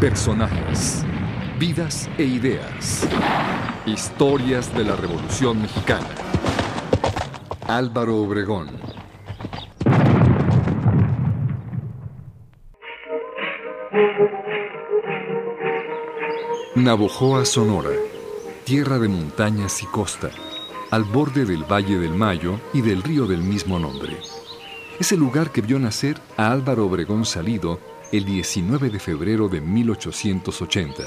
Personajes, vidas e ideas. Historias de la Revolución Mexicana. Álvaro Obregón. Navojoa, Sonora, tierra de montañas y costa, al borde del Valle del Mayo y del río del mismo nombre. Es el lugar que vio nacer a Álvaro Obregón Salido el 19 de febrero de 1880.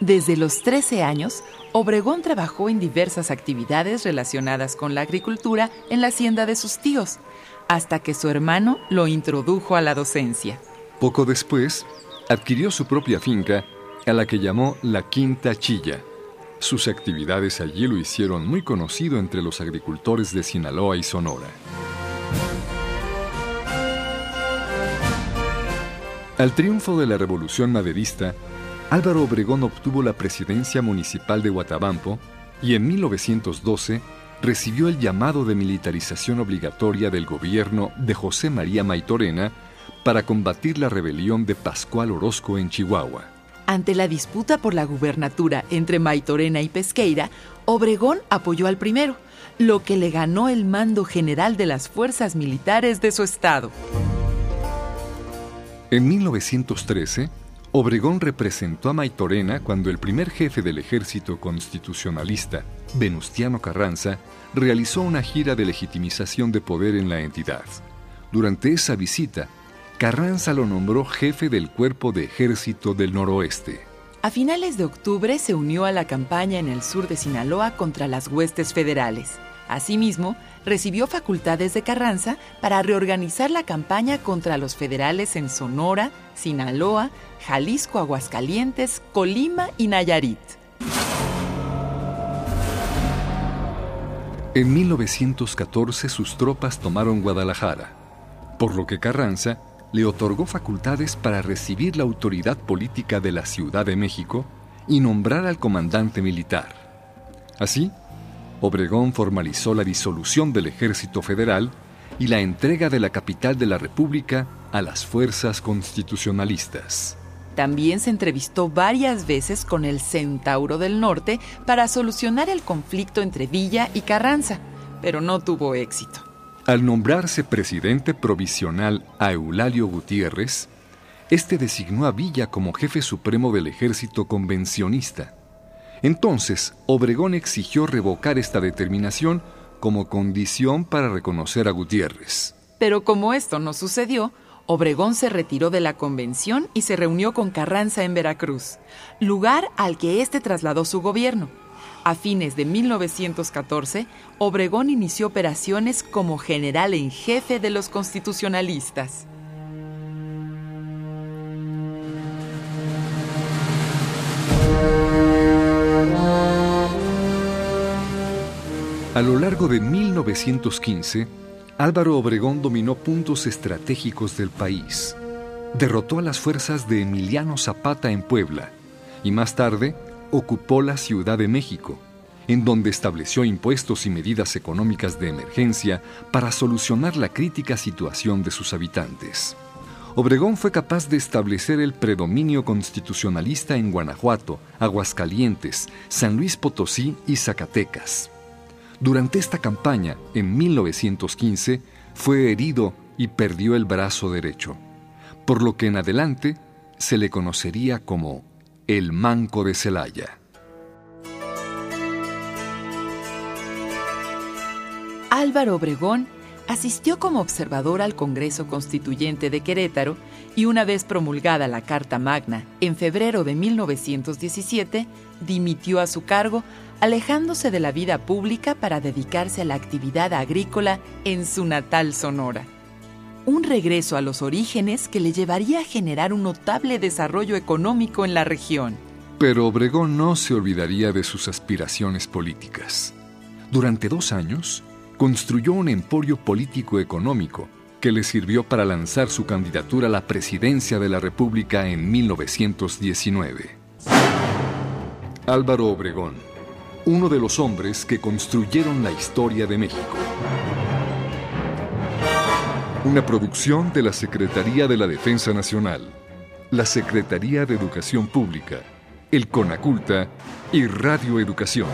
Desde los 13 años, Obregón trabajó en diversas actividades relacionadas con la agricultura en la hacienda de sus tíos, hasta que su hermano lo introdujo a la docencia. Poco después, adquirió su propia finca, a la que llamó La Quinta Chilla. Sus actividades allí lo hicieron muy conocido entre los agricultores de Sinaloa y Sonora. Al triunfo de la Revolución Maderista, Álvaro Obregón obtuvo la presidencia municipal de Guatabampo y en 1912 recibió el llamado de militarización obligatoria del gobierno de José María Maitorena para combatir la rebelión de Pascual Orozco en Chihuahua. Ante la disputa por la gubernatura entre Maitorena y Pesqueira, Obregón apoyó al primero, lo que le ganó el mando general de las fuerzas militares de su estado. En 1913, Obregón representó a Maitorena cuando el primer jefe del ejército constitucionalista, Venustiano Carranza, realizó una gira de legitimización de poder en la entidad. Durante esa visita, Carranza lo nombró jefe del Cuerpo de Ejército del Noroeste. A finales de octubre se unió a la campaña en el sur de Sinaloa contra las huestes federales. Asimismo, recibió facultades de Carranza para reorganizar la campaña contra los federales en Sonora, Sinaloa, Jalisco, Aguascalientes, Colima y Nayarit. En 1914 sus tropas tomaron Guadalajara, por lo que Carranza le otorgó facultades para recibir la autoridad política de la Ciudad de México y nombrar al comandante militar. Así, Obregón formalizó la disolución del ejército federal y la entrega de la capital de la República a las fuerzas constitucionalistas. También se entrevistó varias veces con el Centauro del Norte para solucionar el conflicto entre Villa y Carranza, pero no tuvo éxito. Al nombrarse presidente provisional a Eulalio Gutiérrez, este designó a Villa como jefe supremo del ejército convencionista. Entonces, Obregón exigió revocar esta determinación como condición para reconocer a Gutiérrez. Pero como esto no sucedió, Obregón se retiró de la convención y se reunió con Carranza en Veracruz, lugar al que éste trasladó su gobierno. A fines de 1914, Obregón inició operaciones como general en jefe de los constitucionalistas. A lo largo de 1915, Álvaro Obregón dominó puntos estratégicos del país. Derrotó a las fuerzas de Emiliano Zapata en Puebla y más tarde ocupó la Ciudad de México, en donde estableció impuestos y medidas económicas de emergencia para solucionar la crítica situación de sus habitantes. Obregón fue capaz de establecer el predominio constitucionalista en Guanajuato, Aguascalientes, San Luis Potosí y Zacatecas. Durante esta campaña, en 1915, fue herido y perdió el brazo derecho, por lo que en adelante se le conocería como el Manco de Celaya. Álvaro Obregón asistió como observador al Congreso Constituyente de Querétaro y una vez promulgada la Carta Magna en febrero de 1917, dimitió a su cargo, alejándose de la vida pública para dedicarse a la actividad agrícola en su natal Sonora. Un regreso a los orígenes que le llevaría a generar un notable desarrollo económico en la región. Pero Obregón no se olvidaría de sus aspiraciones políticas. Durante dos años, construyó un emporio político-económico que le sirvió para lanzar su candidatura a la presidencia de la República en 1919. Álvaro Obregón, uno de los hombres que construyeron la historia de México. Una producción de la Secretaría de la Defensa Nacional, la Secretaría de Educación Pública, el CONACULTA y Radio Educación.